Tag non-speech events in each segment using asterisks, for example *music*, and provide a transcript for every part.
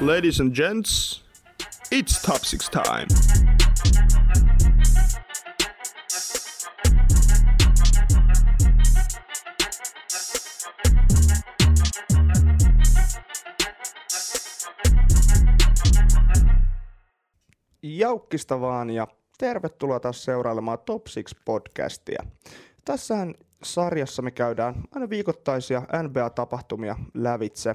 Ladies and gents, it's top six time. Jaukkista vaan ja tervetuloa taas seurailemaan Top 6 podcastia. Tässähän sarjassa me käydään aina viikoittaisia NBA-tapahtumia lävitse.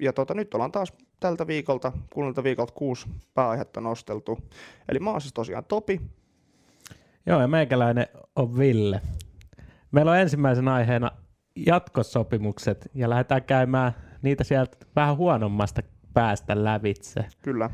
Ja tota, nyt ollaan taas tältä viikolta, kuunnelta viikolta kuusi pääaihetta nosteltu. Eli mä oon siis tosiaan Topi. Joo, ja meikäläinen on Ville. Meillä on ensimmäisen aiheena jatkosopimukset, ja lähdetään käymään niitä sieltä vähän huonommasta päästä lävitse. Kyllä.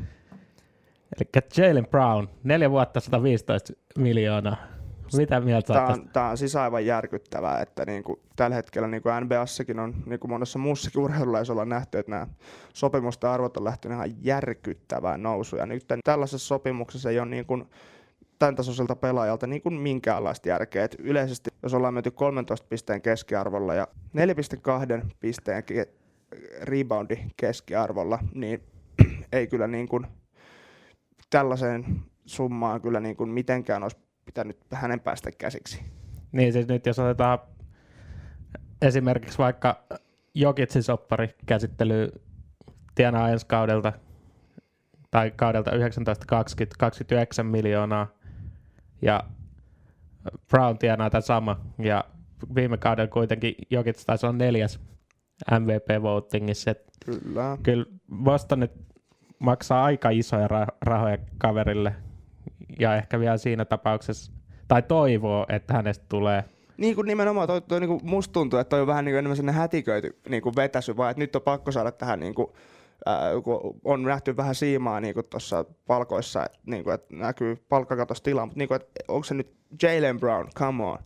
Eli Jalen Brown, neljä vuotta 115 miljoonaa. Mitä mieltä Tämä on, tämä on siis aivan järkyttävää, että niin kuin tällä hetkellä niin kuin NBAssakin on niin kuin monessa muussakin urheilulaisessa ollaan nähty, että nämä sopimusten arvot on lähtenyt ihan järkyttävään nousuun. Ja nyt tällaisessa sopimuksessa ei ole niin kuin tämän tasoiselta pelaajalta niin kuin minkäänlaista järkeä. Et yleisesti, jos ollaan menty 13 pisteen keskiarvolla ja 4,2 pisteen ke- reboundi keskiarvolla, niin *clears throat* ei kyllä niin kuin tällaiseen summaan kyllä niin kuin mitenkään olisi pitänyt hänen päästä käsiksi. Niin siis nyt jos otetaan esimerkiksi vaikka Jokitsin soppari käsittely tienaa ensi kaudelta tai kaudelta 1920 29 miljoonaa ja Brown tienaa tämän sama ja viime kaudella kuitenkin Jokits taisi olla neljäs MVP votingissa. Et Kyllä. kyllä Boston nyt maksaa aika isoja ra- rahoja kaverille ja ehkä vielä siinä tapauksessa tai toivoo, että hänestä tulee Niin kuin nimenomaan, toi, toi, niin kuin musta tuntuu, että toi on vähän niin kuin enemmän sellainen hätiköity niin kuin vetäsy, vaan että nyt on pakko saada tähän niin kuin, ää, kun on nähty vähän siimaa niin tuossa palkoissa, että, niin kuin, että näkyy palkkakatossa tila, mutta niin kuin, että onko se nyt Jalen Brown, come on.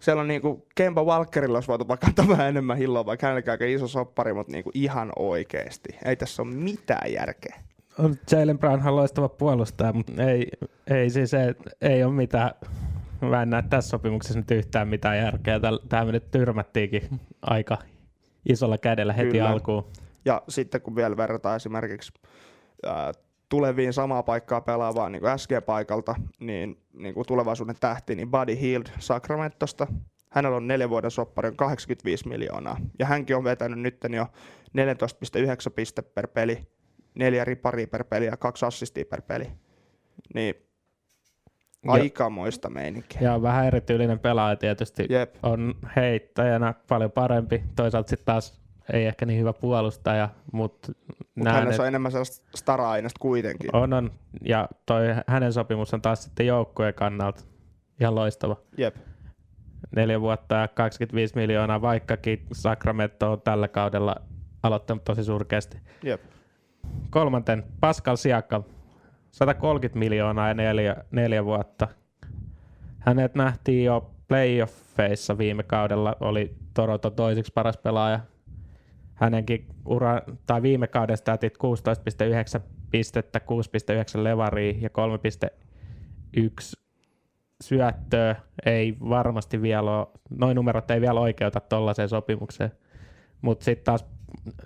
Siellä on niin kuin Kemba Walkerilla olisi voitu vaikka antaa vähän enemmän hilloa, vaikka hänelläkään aika iso soppari, mutta niin kuin ihan oikeasti. Ei tässä ole mitään järkeä. On Jalen Brownhan loistava puolustaja, mutta ei, ei siis ei, ei ole mitään, mä en näe tässä sopimuksessa nyt yhtään mitään järkeä. Tämä me nyt tyrmättiinkin aika isolla kädellä heti Kyllä. alkuun. Ja sitten kun vielä verrataan esimerkiksi ää, tuleviin samaa paikkaa pelaavaan niin kuin SG-paikalta, niin, niin kuin tulevaisuuden tähti, niin Buddy Hield Sacramentosta. Hänellä on neljän vuoden soppari, on 85 miljoonaa. Ja hänkin on vetänyt nyt jo 14,9 piste per peli, neljä riparia per peli ja kaksi assistia per peli. Niin aikamoista meininkiä. Ja vähän erityylinen pelaaja tietysti. Jep, On heittäjänä paljon parempi. Toisaalta sitten taas ei ehkä niin hyvä puolustaja, mutta mutta hänessä on enemmän sellaista stara-aineesta kuitenkin. on, on. Ja toi hänen sopimus on taas sitten joukkueen kannalta ihan loistava. Jep, neljä vuotta ja 25 miljoonaa, vaikkakin Sacramento on tällä kaudella aloittanut tosi surkeasti. jep. Kolmanten Pascal Siakam, 130 miljoonaa ja neljä, neljä vuotta. Hänet nähtiin jo playoffeissa viime kaudella, oli Toronto toiseksi paras pelaaja. Hänenkin ura, tai viime kauden statit 16,9 pistettä, 6,9 levaria ja 3,1 syöttöä ei varmasti vielä ole, noin numerot ei vielä oikeuta tuollaiseen sopimukseen. Mutta sitten taas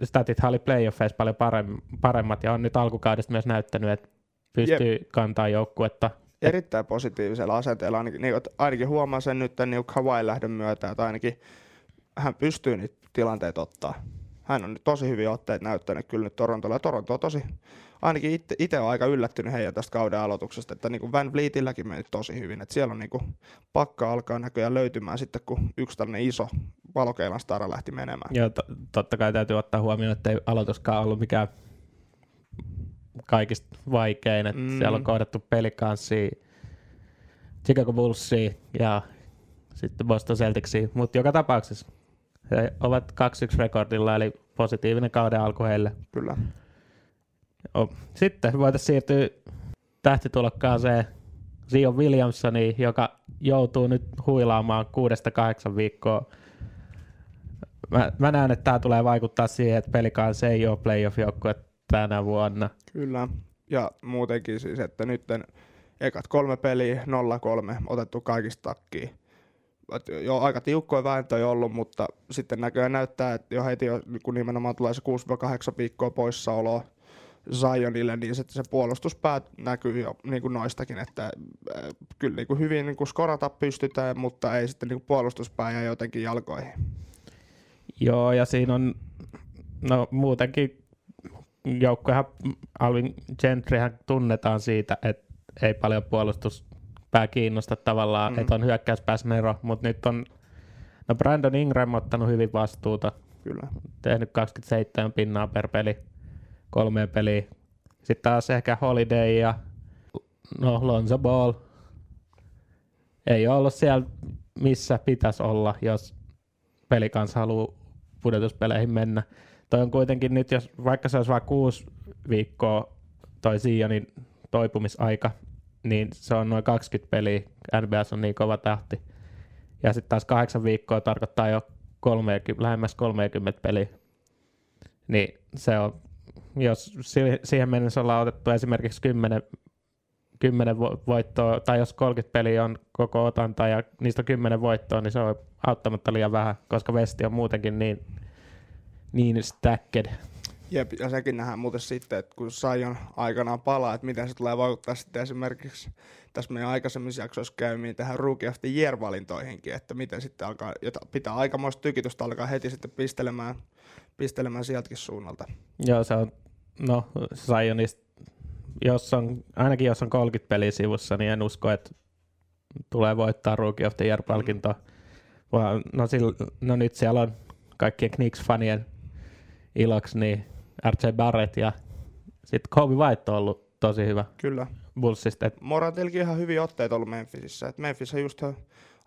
statithan oli playoffeissa paljon parem- paremmat ja on nyt alkukaudesta myös näyttänyt, että pystyy Jep. kantaa joukkuetta. erittäin positiivisella asenteella. Ainakin, niin, ainakin huomaa sen nyt tämän niin Kawhi lähdön myötä, että ainakin hän pystyy niitä tilanteita ottaa. Hän on nyt tosi hyvin otteet näyttänyt kyllä nyt Torontolla. Ja Toronto on tosi, ainakin itse on aika yllättynyt heidän tästä kauden aloituksesta, että niin kuin Van Vlietilläkin meni tosi hyvin. Että siellä on niin kuin pakka alkaa näköjään löytymään sitten, kun yksi tällainen iso valokeilan stara lähti menemään. Ja to- totta kai täytyy ottaa huomioon, että ei aloituskaan ollut mikään kaikista vaikein. Että Mm. Siellä on kohdattu pelikanssia, Chicago Bullsia ja sitten Boston Celticsia. Mutta joka tapauksessa he ovat 2-1 rekordilla, eli positiivinen kauden alku heille. Kyllä. Joo. Sitten voitaisiin siirtyä tähtitulokkaaseen Zion Williamsoniin, joka joutuu nyt huilaamaan kuudesta kahdeksan viikkoa. Mä, mä näen, että tämä tulee vaikuttaa siihen, että pelikaan se ei ole playoff-joukkue tänä vuonna. Kyllä. Ja muutenkin siis, että nyt ekat kolme peliä, 0-3, otettu kaikista takkiin. Jo aika tiukkoja vääntöjä ollut, mutta sitten näköjään näyttää, että jo heti kun nimenomaan tulee se 6-8 viikkoa poissaoloa, Zionille, niin sitten se puolustuspää näkyy jo niin kuin noistakin, että äh, kyllä niin kuin hyvin niin kuin skorata pystytään, mutta ei sitten niin kuin puolustuspää ja jotenkin jalkoihin. Joo, ja siinä on no muutenkin joukkoja Alvin Gentryhän tunnetaan siitä, että ei paljon puolustuspää kiinnosta tavallaan, mm. että on hyökkäyspäässä nero, mutta nyt on no Brandon Ingram ottanut hyvin vastuuta. Kyllä. Tehnyt 27 pinnaa per peli, kolme peliä. Sitten taas ehkä Holiday ja no Lonzo Ball. Ei ole ollut siellä, missä pitäisi olla, jos peli kanssa haluaa pudotuspeleihin mennä. Toi on kuitenkin nyt, jos vaikka se olisi vain kuusi viikkoa toi Sionin toipumisaika, niin se on noin 20 peliä. NBS on niin kova tahti. Ja sitten taas kahdeksan viikkoa tarkoittaa jo 30, lähemmäs 30 peliä. Niin se on, jos siihen mennessä ollaan otettu esimerkiksi 10, 10 voittoa, tai jos 30 peliä on koko otanta ja niistä on 10 voittoa, niin se on auttamatta liian vähän, koska Vesti on muutenkin niin, niin stacked. Jep, ja sekin nähdään muuten sitten, että kun Sajon aikanaan palaa, että miten se tulee vaikuttaa sitten esimerkiksi tässä meidän aikaisemmissa jaksoissa käymiin tähän Rookie of the Year-valintoihinkin, että miten sitten alkaa, jota pitää aikamoista tykitystä alkaa heti sitten pistelemään, pistelemään sieltäkin suunnalta. Joo, se on, no Sionista, jos on, ainakin jos on 30 peliä sivussa, niin en usko, että tulee voittaa Rookie of the Year-palkintoa. Mm. No, no nyt siellä on kaikkien Knicks-fanien iloksi, niin RJ Barrett ja sitten Kobe White on ollut tosi hyvä. Kyllä. Bullsista. Et... Morantilkin ihan hyviä otteita ollut Memphisissä. Et Memphis on just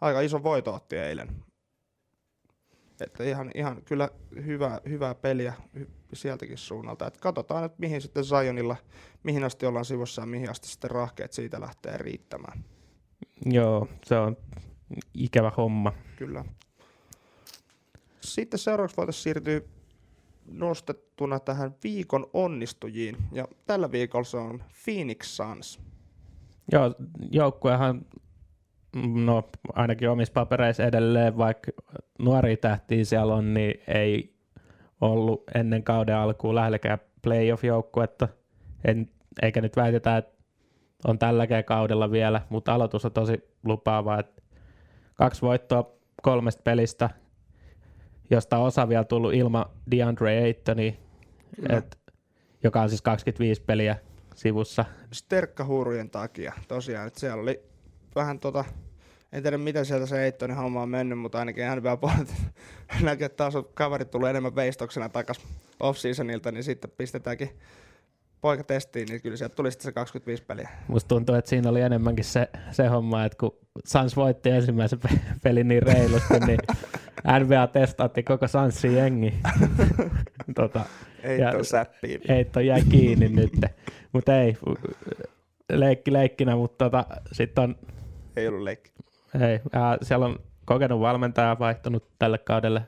aika iso voito otti eilen. Että ihan, ihan kyllä hyvä, hyvää peliä sieltäkin suunnalta. Et katsotaan nyt mihin sitten Zionilla, mihin asti ollaan sivussa ja mihin asti sitten rahkeet siitä lähtee riittämään. Joo, se on ikävä homma. Kyllä. Sitten seuraavaksi voitaisiin siirtyä nostettuna tähän viikon onnistujiin. Ja tällä viikolla se on Phoenix Suns. Joo, joukkuehan no ainakin omissa papereissa edelleen, vaikka nuori tähtiä siellä on, niin ei ollut ennen kauden alkuun lähellekään playoff-joukkuetta. En, eikä nyt väitetä, että on tälläkään kaudella vielä, mutta aloitus on tosi lupaava. Että kaksi voittoa kolmesta pelistä, josta osa vielä tullut ilman DeAndre Aytonia, et, joka on siis 25 peliä sivussa. Sterkkahuurujen takia tosiaan, että siellä oli vähän tota, en tiedä miten sieltä se Eittonin homma on mennyt, mutta ainakin ihan hyvä puolet *laughs* näkyy, että taas kaverit tullut enemmän veistoksena takas off-seasonilta, niin sitten pistetäänkin poika testiin, niin kyllä sieltä tuli sitten se 25 peliä. Musta tuntuu, että siinä oli enemmänkin se, se homma, että kun Sans voitti ensimmäisen pelin niin reilusti, niin *laughs* NBA testatti koko Sansin jengi. *laughs* tota, Eitto säppiin. Eitto jäi kiinni nyt. Mutta ei, leikki leikkinä, mutta tota, sitten on... Ei ollut leikki. Ei, ja siellä on kokenut valmentaja vaihtunut tälle kaudelle.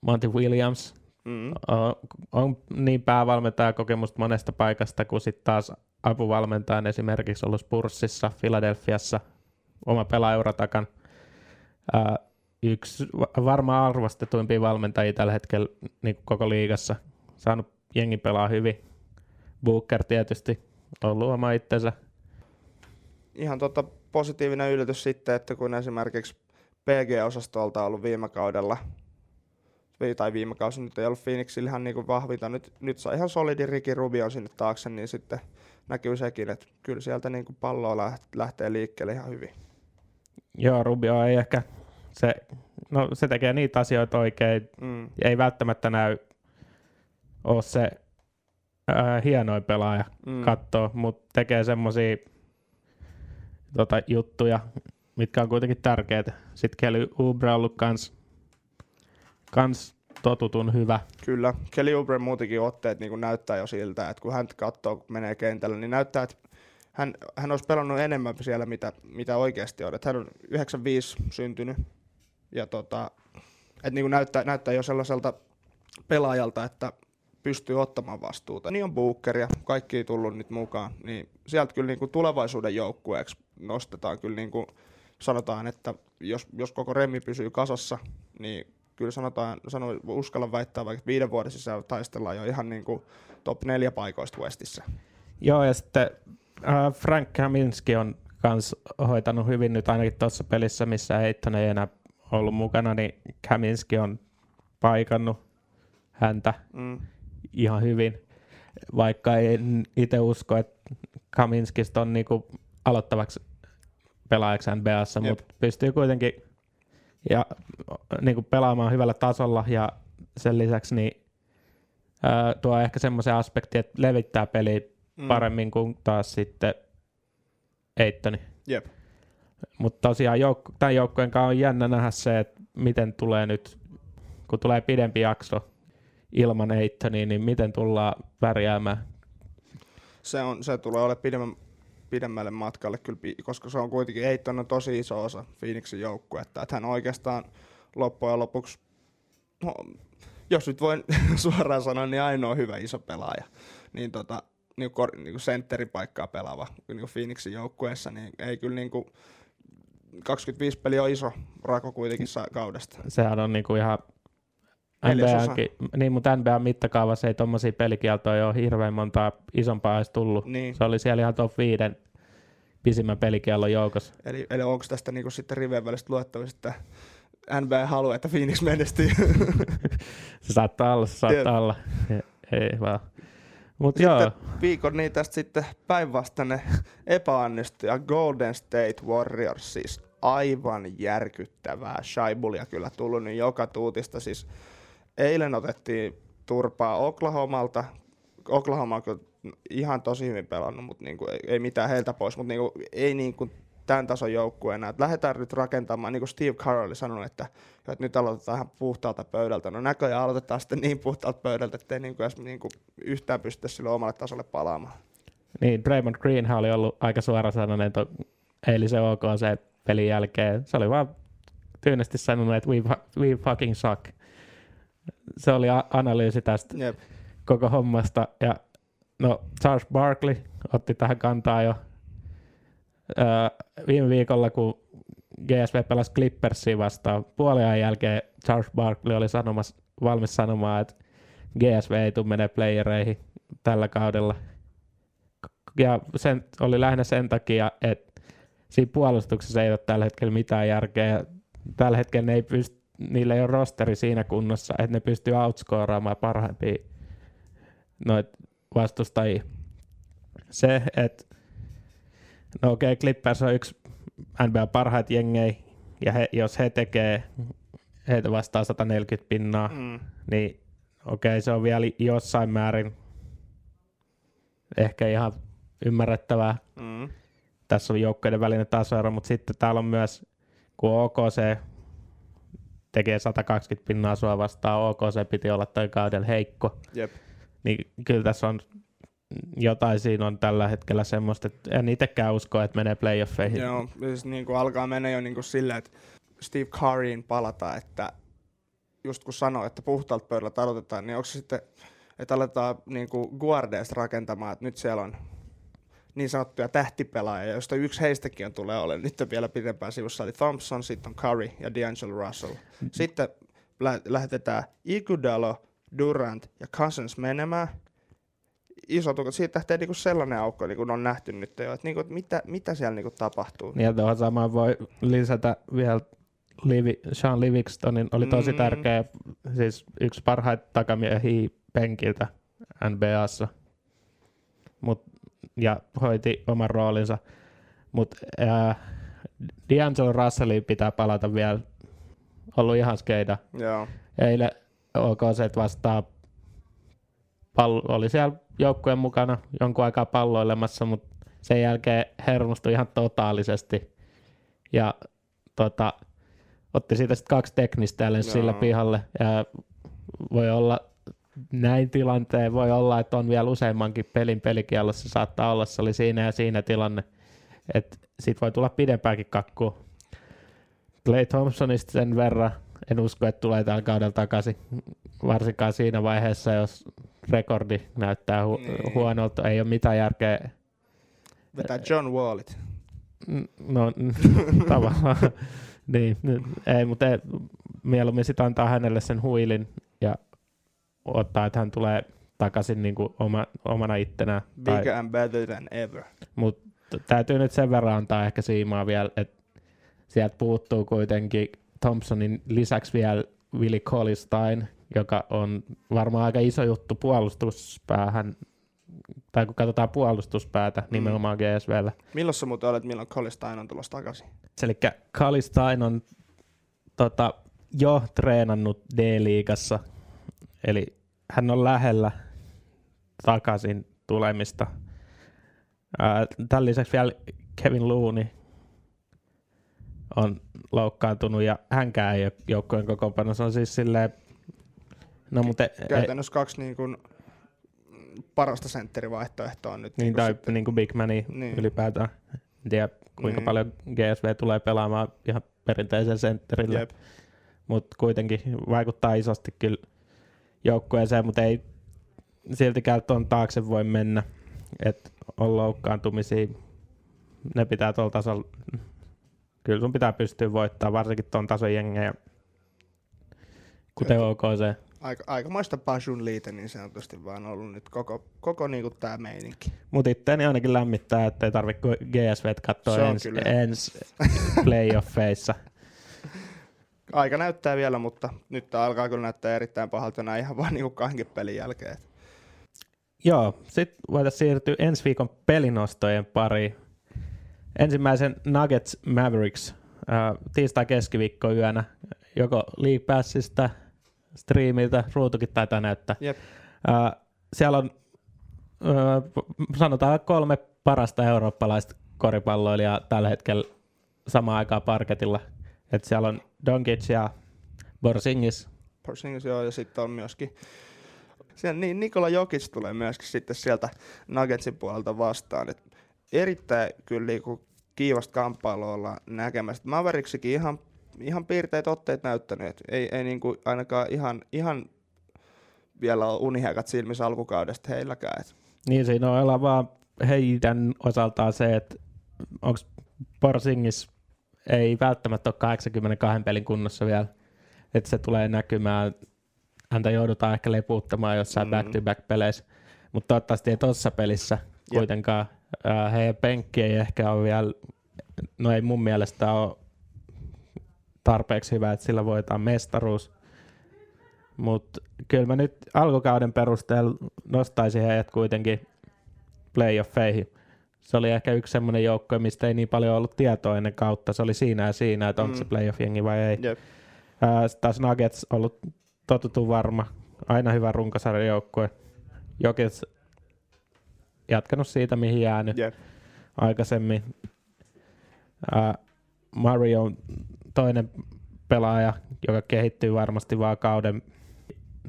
Monty Williams mm. on, on niin päävalmentaja kokemusta monesta paikasta kuin sitten taas apuvalmentajan esimerkiksi ollut Spurssissa, Filadelfiassa, oma pelaajaura takan. Yksi varmaan arvostetuimpia valmentajia tällä hetkellä niin koko liigassa. Saanut jengi pelaa hyvin. Booker tietysti on luoma itsensä. Ihan tota positiivinen yllätys sitten, että kun esimerkiksi PG-osastolta on ollut viime kaudella, tai viime kausi nyt ei ollut Phoenixilla ihan niin vahvinta, nyt, nyt saa ihan solidi Ricky Rubio sinne taakse, niin sitten näkyy sekin, että kyllä sieltä niin palloa lähtee liikkeelle ihan hyvin. Joo, Rubio ei ehkä se, no, se tekee niitä asioita oikein. Mm. Ei välttämättä näy ole se ää, hienoin pelaaja mm. kattoo, mutta tekee semmoisia tota, juttuja, mitkä on kuitenkin tärkeitä. Sitten Kelly Oubre on ollut kans, kans totutun hyvä. Kyllä, Kelly Oubre muutenkin otteet niin näyttää jo siltä, että kun hän katsoo, kun menee kentällä, niin näyttää, että hän, hän olisi pelannut enemmän siellä, mitä, mitä oikeasti on. Että hän on 95 syntynyt, ja tota, että niin kuin näyttää, näyttää jo sellaiselta pelaajalta, että pystyy ottamaan vastuuta. Niin on Booker ja kaikki tullut nyt mukaan, niin sieltä kyllä niin kuin tulevaisuuden joukkueeksi nostetaan kyllä niin kuin sanotaan, että jos, jos koko remmi pysyy kasassa, niin kyllä sanotaan, sanon, uskalla väittää vaikka viiden vuoden sisällä taistellaan jo ihan niin kuin top neljä paikoista Westissä. Joo, ja sitten äh, Frank Kaminski on kans hoitanut hyvin nyt ainakin tuossa pelissä, missä Heitton ei enää ollut mukana, niin Kaminski on paikannut häntä Mm. ihan hyvin, vaikka en itse usko, että Kaminskista on niinku aloittavaksi pelaajaksi NBAssa, mutta pystyy kuitenkin ja, niinku pelaamaan hyvällä tasolla ja sen lisäksi niin, ää, tuo ehkä semmoisen aspektin, että levittää peliä Mm. paremmin kuin taas sitten Eittoni. Jep. Mutta tosiaan jouk- tämän joukkueen kanssa on jännä nähdä se, että miten tulee nyt, kun tulee pidempi jakso ilman Eittonia, niin miten tullaan pärjäämään. Se, on, se tulee olemaan pidemmän, pidemmälle matkalle, kyllä, koska se on kuitenkin Eiton on tosi iso osa Phoenixin joukkuetta. Että hän oikeastaan loppujen lopuksi, no, jos nyt voin *laughs* suoraan sanoa, niin ainoa hyvä iso pelaaja. Niin tota, niin kor, niin kuin sentteripaikkaa pelaava niin kuin Phoenixin joukkueessa, niin ei kyllä niin kuin 25 peli on iso rako kuitenkin kaudesta. Sehän on niinku ihan. NBAnkin, niin, mutta NBA mittakaavassa ei tommosia pelikieltoja ole hirveän montaa isompaa edes tullut. Niin. Se oli siellä ihan top 5 pisimmän pelikiellon joukossa. Eli, eli onko tästä niinku sitten rivien välistä luettavissa, että NBA haluaa, että Phoenix menestyy? *laughs* Se saattaa olla, se saattaa Jep. olla. Ei vaan. Mutta Sitten joo, viikon niin tästä sitten päinvastainen epäonnistuja Golden State Warriors, siis aivan järkyttävää shaibulia kyllä tullut niin joka tuutista. Siis eilen otettiin turpaa Oklahomalta. Oklahoma on kyllä ihan tosi hyvin pelannut, mutta niinku ei, ei mitään heiltä pois, mutta niinku, ei niinku tämän tason joukkueena. Et lähdetään nyt rakentamaan, niin kuin Steve Carroll oli sanonut, että, että nyt aloitetaan ihan puhtaalta pöydältä. No näköjään aloitetaan sitten niin puhtaalta pöydältä, ettei niinku edes niinku yhtään pystytä sille omalle tasolle palaamaan. niin Draymond Greenhan oli ollut aika suorasanainen to, eilisen OK se pelin jälkeen. Se oli vaan tyynesti sanonut, että we, we fucking suck. Se oli analyysi tästä Jep. koko hommasta. Ja no, Charles Barkley otti tähän kantaa jo öö, viime viikolla, kun GSV pelasi Clippersia vastaan. Puoliajan jälkeen Charles Barkley oli sanomassa, valmis sanomaan, että GSV ei tule menee playereihin tällä kaudella. Ja sen oli lähinnä sen takia, että siinä puolustuksessa ei ole tällä hetkellä mitään järkeä. Tällä hetkellä ne ei pyst- niillä ei ole rosteri siinä kunnossa, että ne pystyy outscoraamaan parhaimpia noit vastustajia. Se, että no okei, okay, Clippers on yksi NBA parhaita jengejä, ja he, jos he tekee heitä vastaan 140 pinnaa, Mm. niin okei, okay, se on vielä jossain määrin ehkä ihan ymmärrettävää. Mm. Tässä on joukkojen välinen tasoero, mutta sitten täällä on myös, kun OKC tekee 120 pinnaa sua vastaan, OKC piti olla toi kaudella heikko, Jep. niin kyllä tässä on jotain siinä on tällä hetkellä semmoista, että en itsekään usko, että menee playoffeihin. Joo, siis niin kuin alkaa mennä jo niin kuin silleen, että Steve Curryin palata, että just kun sanoi, että puhtaalta pöydältä aloitetaan, niin onko se sitten, että aletaan niin kuin guardeista rakentamaan, että nyt siellä on niin sanottuja tähtipelaajia, joista yksi heistäkin on tulee olemaan. Nyt on vielä pidempään sivussa, eli Thompson, sitten on Curry ja D'Angelo Russell. Sitten lä- lähetetään Iguodalo, Durant ja Cousins menemään. Iso tukko. Siitä lähtee niinku sellainen aukko, niin kuin on nähty nyt jo, että, niinku, mitä, mitä siellä niinku tapahtuu. Ja tuohon samaan voi lisätä vielä Livi, Sean Livingstonin oli tosi Mm. tärkeä, siis yksi parhaita takamiehiä penkiltä NBAssa. Mut, ja hoiti oman roolinsa. Mutta D'Angelo Russellin pitää palata vielä. Ollut ihan skeida. Joo. Eilen OKC vastaa pallo, oli siellä joukkueen mukana jonkun aikaa palloilemassa, mutta sen jälkeen hermostui ihan totaalisesti. Ja tota, otti siitä sitten kaksi teknistä ja lensi Joo. sillä pihalle. Ja voi olla näin tilanteen, voi olla, että on vielä useammankin pelin pelikielossa, saattaa olla, se oli siinä ja siinä tilanne. Että sit voi tulla pidempääkin kakkua. Clay Thompsonista sen verran, en usko, että tulee tällä kaudella takaisin, varsinkaan siinä vaiheessa, jos rekordi näyttää hu- Niin. huonolta, ei ole mitään järkeä. Vetää John Wallit. N- No, *laughs* tavallaan. *laughs* niin, ei, mutta ei, mieluummin sitten antaa hänelle sen huilin ja ottaa, että hän tulee takaisin niin kuin oma, omana ittenään. Bigger and better than ever. Mutta täytyy nyt sen verran antaa ehkä siimaa vielä, että sieltä puuttuu kuitenkin Thompsonin lisäksi vielä Willi Colistein, joka on varmaan aika iso juttu puolustuspäähän, tai kun katsotaan puolustuspäätä mm. nimenomaan GSVllä. Milloin sä muuten olet, milloin Colistein on tulossa takaisin? Eli Colistein on tota, jo treenannut D-liigassa, eli hän on lähellä takaisin tulemista. Tämän lisäksi vielä Kevin Looney on loukkaantunut ja hänkään ei ole joukkueen kokoonpanossa. On siis silleen, no mutta... E- Käytännössä kaksi niin kuin parasta sentterivaihtoehtoa nyt. Niin, niin tai sitten. niin kuin Big Mani niin. ylipäätään. En tiedä kuinka niin. paljon GSV tulee pelaamaan ihan perinteisen sentterille. Mutta kuitenkin vaikuttaa isosti kyllä joukkueeseen, mutta ei siltikään tuon taakse voi mennä, että on loukkaantumisia. Ne pitää tuolla tasolla, kyllä sun pitää pystyä voittamaan, varsinkin tuon tason jengejä, kuten OKC. Aika, aikamoista Pashun liite niin sanotusti vaan ollut nyt koko, koko niinku tää meininki. Mutta itteeni ainakin lämmittää, että ei tarvitse GSV katsoa ensi ens playoffeissa. *laughs* Aika näyttää vielä, mutta nyt tää alkaa kyllä näyttää erittäin pahalta näin ihan vaan niinku kahdenkin pelin jälkeen. Joo, sitten voitaisiin siirtyä ensi viikon pelinostojen pariin. Ensimmäisen Nuggets Mavericks äh, tiistai keskiviikko yönä, joko League Passista, striimiltä, ruutukin taitaa näyttää. Yep. Äh, siellä on äh, sanotaan kolme parasta eurooppalaista koripalloilijaa tällä hetkellä samaan aikaan parketilla. Et siellä on Doncic ja Borsingis. Borsingis, joo, ja sitten on myöskin siellä, niin Nikola Jokic tulee myöskin sitten sieltä Nuggetsin puolelta vastaan. Et erittäin kyllä niinku kiivasta kamppailua olla näkemässä. Maveriksikin ihan, ihan piirteet otteet näyttäneet. Ei, ei niinku ainakaan ihan, ihan vielä ole unihäkät silmissä alkukaudesta heilläkään. Et. Niin siinä on vaan heidän osaltaan se, että onko Porzingis ei välttämättä ole 82 pelin kunnossa vielä, että se tulee näkymään häntä joudutaan ehkä lepuuttamaan jossain mm. back-to-back-peleissä, mutta toivottavasti ei tuossa pelissä Jep. kuitenkaan. Äh, heidän penkki ei ehkä ole vielä, no ei mun mielestä ole tarpeeksi hyvä, että sillä voitaan mestaruus. Mutta kyllä mä nyt alkukauden perusteella nostaisin heidät kuitenkin playoffeihin. Se oli ehkä yksi semmoinen joukko, mistä ei niin paljon ollut tietoa ennen kautta. Se oli siinä ja siinä, että onko mm. se playoff-jengi vai ei. Yep. Äh, taas Nuggets ollut totutun varma, aina hyvä runkosarjajoukkue. Jokis jatkanut siitä, mihin jäänyt yeah. aikaisemmin. Uh, Mario on toinen pelaaja, joka kehittyy varmasti vaan kauden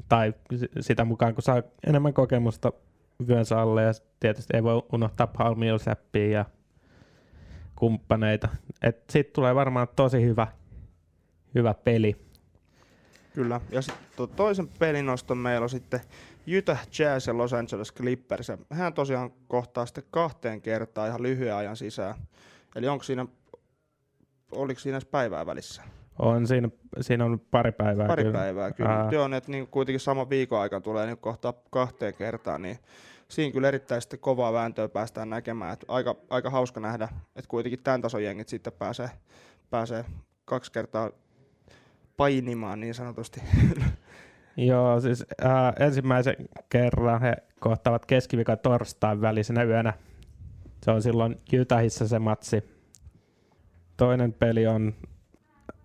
tai sitä mukaan, kun saa enemmän kokemusta vyönsä alle ja tietysti ei voi unohtaa Paul Millsappia ja kumppaneita. Siitä tulee varmaan tosi hyvä, hyvä peli. Kyllä, ja sitten toisen pelinoston meillä on sitten Utah Jazz ja Los Angeles Clippers. Hän tosiaan kohtaa sitten kahteen kertaan ihan lyhyen ajan sisään. Eli onko siinä, oliko siinä päivää välissä? On, siinä, siinä on pari päivää Pari kyllä. päivää kyllä. Ää... Joo, että niin kuitenkin sama viikon aikana tulee niin kohtaa kahteen kertaan, niin siinä kyllä erittäin sitten kovaa vääntöä päästään näkemään. Et aika, aika hauska nähdä, että kuitenkin tämän tason jengit sitten pääsee, pääsee kaksi kertaa painimaan niin sanotusti. *laughs* Joo, siis äh, ensimmäisen kerran he kohtaavat keskiviikon torstain välisenä yönä. Se on silloin Utahissa se matsi. Toinen peli on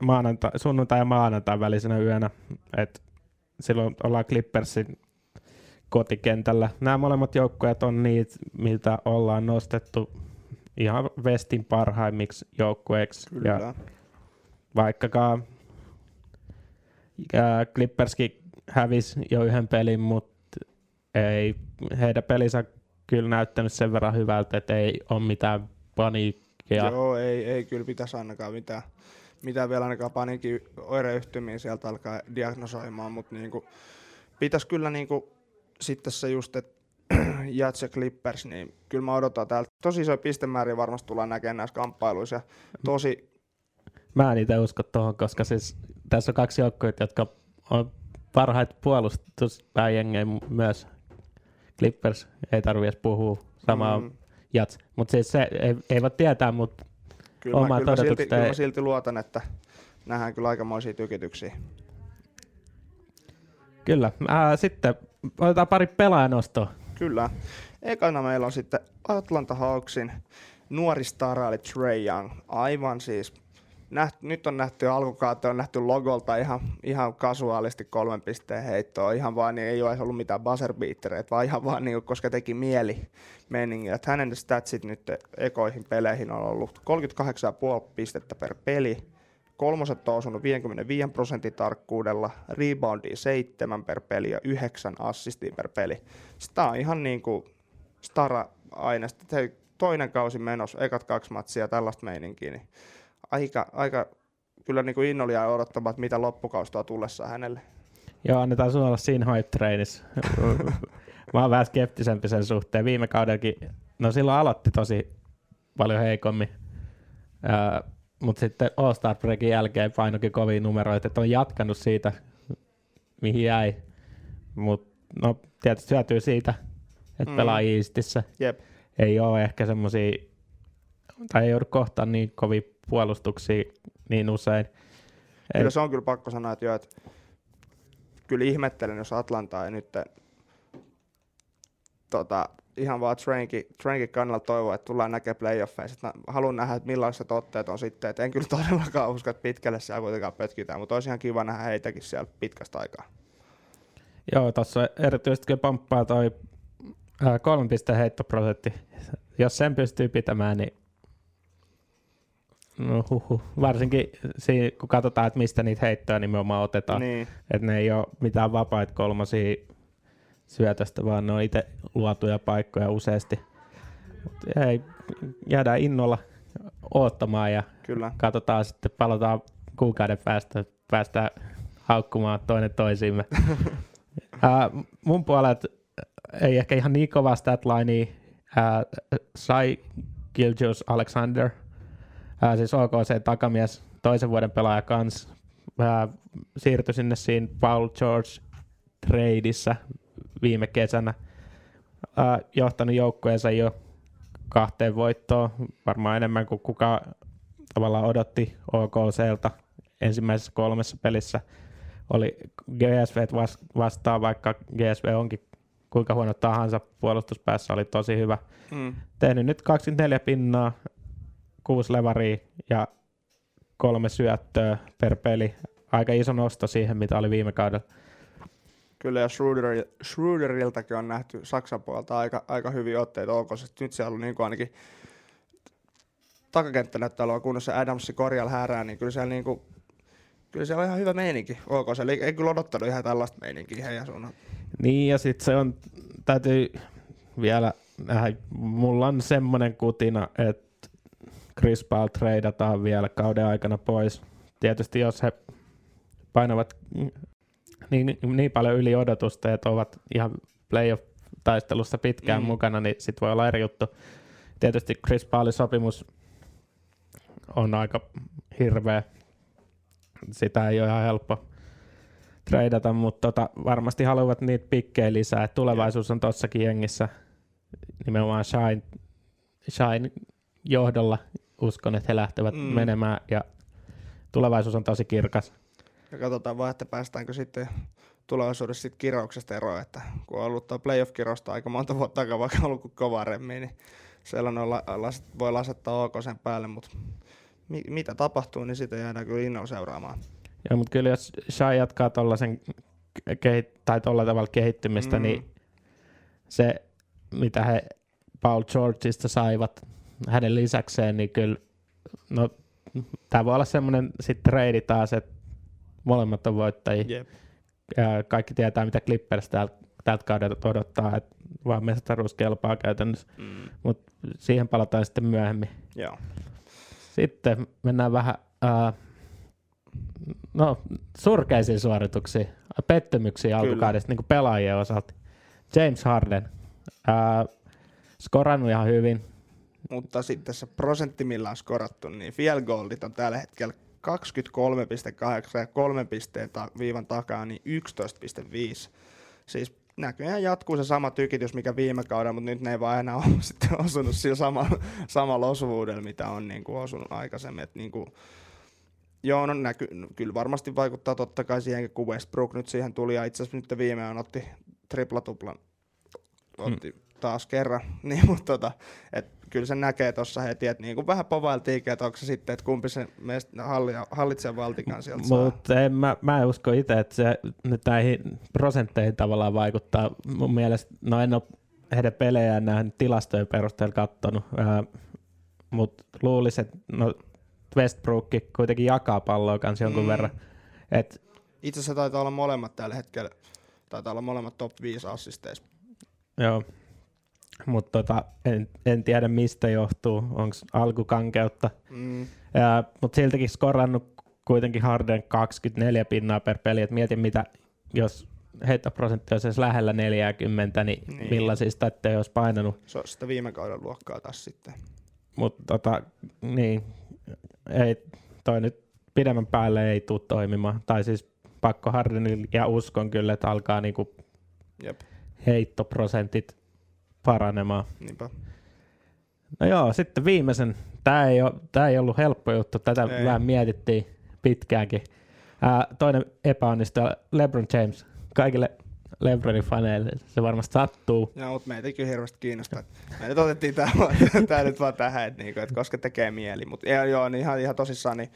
maananta, sunnuntai ja maanantai välisenä yönä. Et silloin ollaan Clippersin kotikentällä. Nämä molemmat joukkueet on niitä, mitä ollaan nostettu ihan Westin parhaimmiksi joukkueiksi. Kyllä. Ja vaikkakaan Clipperskin hävisi jo yhden pelin, mutta ei heidän pelinsä kyllä näyttänyt sen verran hyvältä, että ei ole mitään paniikkia. Joo, ei, ei kyllä pitäisi ainakaan mitään, mitään vielä ainakaan paniikin oireyhtymiä sieltä alkaa diagnosoimaan, mutta niinku, pitäisi kyllä niinku, sitten se just, että *clears throat* Jats ja Clippers, niin kyllä mä odotan täältä. Tosi iso pistemääriä varmasti tullaan näkemään näissä kamppailuissa. Tosi Mä en itse usko tuohon, koska siis tässä on kaksi joukkoa, jotka on parhaita puolustuspääjengejä myös. Clippers ei tarvitse edes puhua samaa mm. Jats. Mutta siis se ei, ei voi tietää, mutta kyllä mä, kyllä, mä silti, kyllä mä silti luotan, että nähdään kyllä aikamoisia tykityksiä. Kyllä. Ää, sitten otetaan pari pelaajanostoa. Kyllä. Ekana meillä on sitten Atlanta Hawksin nuori stara, eli Trey Young. Aivan siis nähty, nyt on nähty alkukautta, on nähty logolta ihan, ihan kasuaalisti kolmen pisteen heittoa, ihan vaan niin ei ole ollut mitään buzzer beatereitä, vaan ihan vaan niin, koska teki mieli meningi. Että hänen statsit nyt ekoihin peleihin on ollut 38,5 pistettä per peli, kolmoset on osunut 55 prosentin tarkkuudella, reboundi 7 per peli ja 9 assistia per peli. Sitä on ihan niin kuin stara aineesta. Toinen kausi menossa, ekat kaksi matsia, tällaista meininkiä, niin aika, aika kyllä niin kuin innolla odottamaan, että mitä loppukausi tuo tullessa hänelle. Joo, annetaan sun olla siinä hype trainissa. *laughs* Mä oon vähän skeptisempi sen suhteen. Viime kaudellakin, no silloin aloitti tosi paljon heikommin. Uh, mutta sitten All-Star Breakin jälkeen painokin kovin numeroita, että on jatkanut siitä, mihin jäi. Mutta no, tietysti syötyy siitä, että mm. pelaa Eastissä. Jep. Ei ole ehkä semmoisia, tai ei joudu kohtaan niin kovin puolustuksia niin usein. Kyllä se on kyllä pakko sanoa, että, jo, että kyllä ihmettelen, jos Atlanta ei nyt tota, ihan vaan Trainkin, Trainkin kannalta toivoa, että tullaan näkemään playoffeissa. haluan nähdä, että millaiset otteet on sitten. Et en kyllä todellakaan usko, että pitkälle siellä kuitenkaan pötkitään, mutta olisi ihan kiva nähdä heitäkin siellä pitkästä aikaa. Joo, tuossa erityisesti kun pomppaa toi kolmen pisteen heittoprosentti. Jos sen pystyy pitämään, niin No huhu. Varsinkin siinä, kun katsotaan, että mistä niitä heittoja nimenomaan otetaan. Niin. Että ne ei ole mitään vapaita kolmosia syötöstä, vaan ne on itse luotuja paikkoja useasti. Mut ei, jäädään innolla oottamaan ja Kyllä. katsotaan sitten, palataan kuukauden päästä, päästään haukkumaan toinen toisiimme. *laughs* uh, mun puolet ei ehkä ihan niin kova statline, uh, sai Gilgeous Alexander – ää, siis OKC takamies, toisen vuoden pelaaja kans, ää, siirtyi sinne siinä Paul George tradeissa viime kesänä, ää, johtanut joukkueensa jo kahteen voittoon, varmaan enemmän kuin kuka tavallaan odotti OKClta ensimmäisessä kolmessa pelissä. Oli GSV vastaan, vaikka GSV onkin kuinka huono tahansa puolustuspäässä, oli tosi hyvä. Mm. Tehnyt nyt 24 pinnaa, kuusi levaria ja kolme syöttöä per peli. Aika iso nosto siihen, mitä oli viime kaudella. Kyllä, ja Schroeder, Schroederiltakin on nähty Saksan puolelta aika, aika hyviä otteita OKC. Nyt siellä on niin kuin ainakin takakenttä näyttää olevan kunnossa Adamsi korjalla häärää, niin kyllä siellä, niin kuin, kyllä siellä on ihan hyvä meininki OKC. Eli ei kyllä odottanut ihan tällaista meininkiä heidän suunnan. Niin, ja sitten se on, täytyy vielä nähdä, mulla on semmoinen kutina, että Chris Paul treidataan vielä kauden aikana pois. Tietysti jos he painavat niin, niin paljon yli odotusta, että ovat ihan playoff-taistelussa pitkään mm. mukana, niin sitten voi olla eri juttu. Tietysti Chris Paulin sopimus on aika hirveä. Sitä ei ole ihan helppo treidata, mutta tota, varmasti haluavat niitä pikkejä lisää. Et tulevaisuus on tossakin jengissä nimenomaan Shine, Shine johdolla uskon, että he lähtevät mm. menemään ja tulevaisuus on tosi kirkas. Ja katsotaan vaan, että päästäänkö sitten tulevaisuudessa sitten kirouksesta eroon, että kun on ollut tuo playoff-kirosta aika monta vuotta aikaa, vaikka on ollut kova remmi, niin sellainen on la, las, voi lasettaa OK sen päälle, mutta mi, mitä tapahtuu, niin sitä jäädään kyllä innolla seuraamaan. Joo, mutta kyllä jos Shai jatkaa tollasen kehit- tai tuolla tavalla kehittymistä, mm. niin se, mitä he Paul Georgeista saivat hänen lisäkseen, niin kyllä, no, tämä voi olla semmoinen sitten trade taas, että molemmat on voittajia. Yep. Ja kaikki tietää, mitä Clippers täältä tält kaudelta odottaa, että vaan mestaruus kelpaa käytännössä, mm. mutta siihen palataan sitten myöhemmin. Joo. Sitten mennään vähän uh, no, surkeisiin suorituksiin, pettymyksiin alkukaudesta niin pelaajien osalta. James Harden, uh, skorannut ihan hyvin, mutta sitten se prosentti, millä on skorattu, niin field goalit on tällä hetkellä 23,8 ja kolmen pisteen ta- viivan takaa niin 11,5. Siis näköjään jatkuu se sama tykitys, mikä viime kaudella, mutta nyt ne ei vaan enää *laughs* ole sitten osunut sillä sama, samalla osuvuudella, mitä on niin kuin osunut aikaisemmin. Et niin kuin, joo, no näky, kyllä varmasti vaikuttaa totta kai siihen, kun Westbrook nyt siihen tuli, ja itse asiassa nyt viimeään otti triplatuplan, otti hmm. taas kerran, *laughs* niin, mutta tota, et kyllä se näkee tuossa heti, että niin kuin vähän povailtiinkin, että onko se sitten, että kumpi se halli, hallitsee valtikan sieltä Mutta en, mä, mä en usko itse, että se nyt näihin prosentteihin tavallaan vaikuttaa. Mun mielestä, no en ole heidän pelejään nähnyt tilastojen perusteella katsonut, mutta luulisin, että no Westbrook kuitenkin jakaa palloa kanssa jonkun mm. verran. Et, Itse asiassa taitaa olla molemmat tällä hetkellä, taitaa olla molemmat top 5 assisteissa. Joo, mutta tota, en, en, tiedä mistä johtuu, onko alkukankeutta. Mm. Mutta siltikin skorannut kuitenkin Harden 24 pinnaa per peli, että mietin mitä, jos heittoprosentti olisi lähellä 40, niin, niin. millaisista ette olisi painanut. Se on sitä viime kauden luokkaa taas sitten. Mutta tota, niin, ei, toi nyt pidemmän päälle ei tule toimimaan. Tai siis pakko Hardenille ja uskon kyllä, että alkaa niinku Jep. heittoprosentit paranemaan. Niinpä. No joo, sitten viimeisen. Tämä ei, ole, tämä ei ollut helppo juttu, tätä ei. vähän mietittiin pitkäänkin. Ää, toinen epäonnistuja, LeBron James. Kaikille LeBronin faneille se varmasti sattuu. Joo, mutta meitä kyllä hirveästi kiinnostaa. Me nyt otettiin tämä, *laughs* tämä nyt vaan tähän, että, niinku, että koska tekee mieli. Mutta joo, niin ihan, ihan tosissaan, niin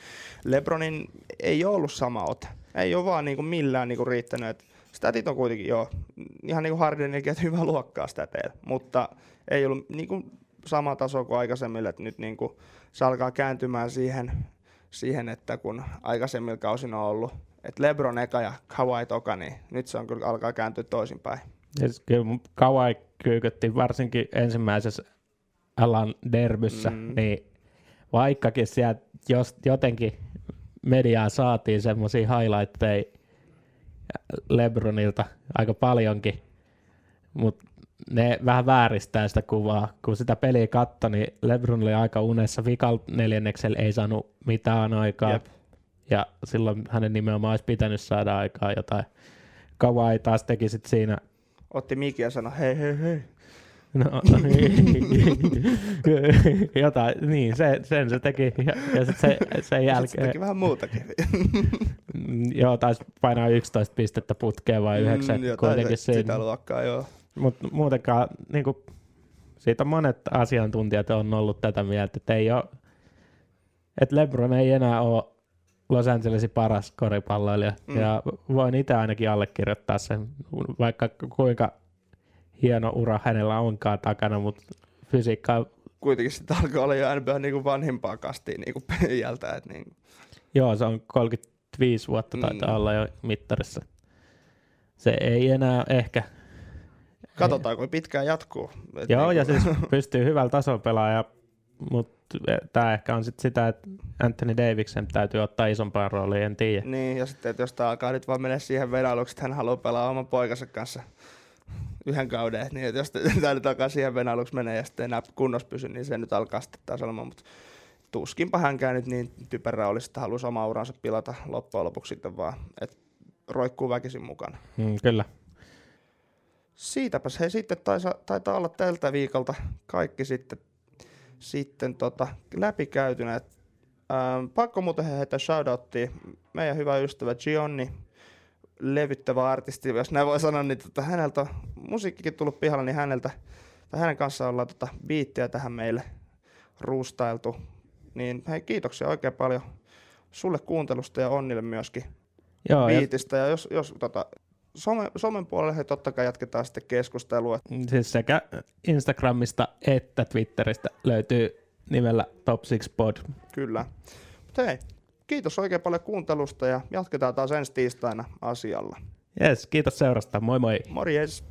LeBronin ei ole ollut sama ote. Ei ole vaan niinku millään niinku riittänyt. Että Statit on kuitenkin jo ihan niin kuin Hardenillekin, että hyvä luokkaa stateilla, mutta ei ollut niin kuin sama taso kuin aikaisemmille, että nyt niin kuin se alkaa kääntymään siihen, siihen, että kun aikaisemmilla kausina on ollut, että Lebron eka ja Kawhi toka, niin nyt se on kyllä alkaa kääntyä toisinpäin. Kawhi kyykötti varsinkin ensimmäisessä alan derbyssä, mm. niin vaikkakin sieltä jos jotenkin mediaa saatiin semmoisia highlightteja, Lebronilta aika paljonkin, mutta ne vähän vääristää sitä kuvaa. Kun sitä peliä katsoi, niin Lebron oli aika unessa. Vikal neljänneksellä ei saanut mitään aikaa. Jep. Ja silloin hänen nimenomaan olisi pitänyt saada aikaa jotain. Kawai taas teki sit siinä. Otti mikin ja sanoi hei hei hei. No, jotain, niin, se, sen se teki. Ja, ja sit se, sen jälkeen... se teki vähän muutakin. joo, taisi painaa 11 pistettä putkeen vai 9 mm, kuitenkin se, siinä. Sitä luokkaa, joo. Mutta muutenkaan, niin kuin, siitä monet asiantuntijat on ollut tätä mieltä, että ei ole, että LeBron ei enää ole Los Angelesin paras koripalloilija. Mm. Ja voin itse ainakin allekirjoittaa sen, vaikka kuinka hieno ura hänellä onkaan takana, mutta fysiikka... Kuitenkin sitten alkoi olla jo NBA niin kuin vanhimpaa kastia niin kuin peijältä. Että niin. Joo, se on 35 vuotta mm. taitaa mm. olla jo mittarissa. Se ei enää ehkä... Katsotaan, kuinka pitkään jatkuu. Et Joo, niin ja siis *laughs* pystyy hyvällä tasolla pelaamaan, mutta tämä ehkä on sitten sitä, että Anthony Davidson täytyy ottaa isompaa roolia, en tiedä. Niin, ja sitten, että jos tämä alkaa nyt vaan mennä siihen vedailuksi, että hän haluaa pelaa oman poikansa kanssa yhden kauden, niin että jos *laughs* tämä nyt alkaa siihen venailuksi menee ja sitten enää kunnossa pysy, niin se nyt alkaa sitten taas olemaan, mutta tuskinpa hänkään nyt niin typerä olisi, että haluaisi oma uransa pilata loppujen lopuksi sitten vaan, että roikkuu väkisin mukana. Mm, kyllä. Siitäpäs hei sitten taisa, taitaa olla tältä viikolta kaikki sitten, sitten tota, läpikäytynä. Ähm, pakko muuten heittää shoutouttia meidän hyvä ystävä Gionni, levyttävä artisti, jos näin voi sanoa, niin tota, häneltä on musiikkikin tullut pihalla, niin häneltä, tai hänen kanssaan ollaan tota, biittiä tähän meille ruustailtu. Niin hei, kiitoksia oikein paljon sulle kuuntelusta ja Onnille myöskin Joo, biitistä. Ja, ja jos, jos tota, some, somen puolelle he totta kai jatketaan sitten keskustelua. Siis sekä Instagramista että Twitteristä löytyy nimellä Top 6 Pod. Kyllä. Mutta hei, kiitos oikein paljon kuuntelusta ja jatketaan taas ensi tiistaina asialla. Yes, kiitos seurasta. Moi moi. Morjes.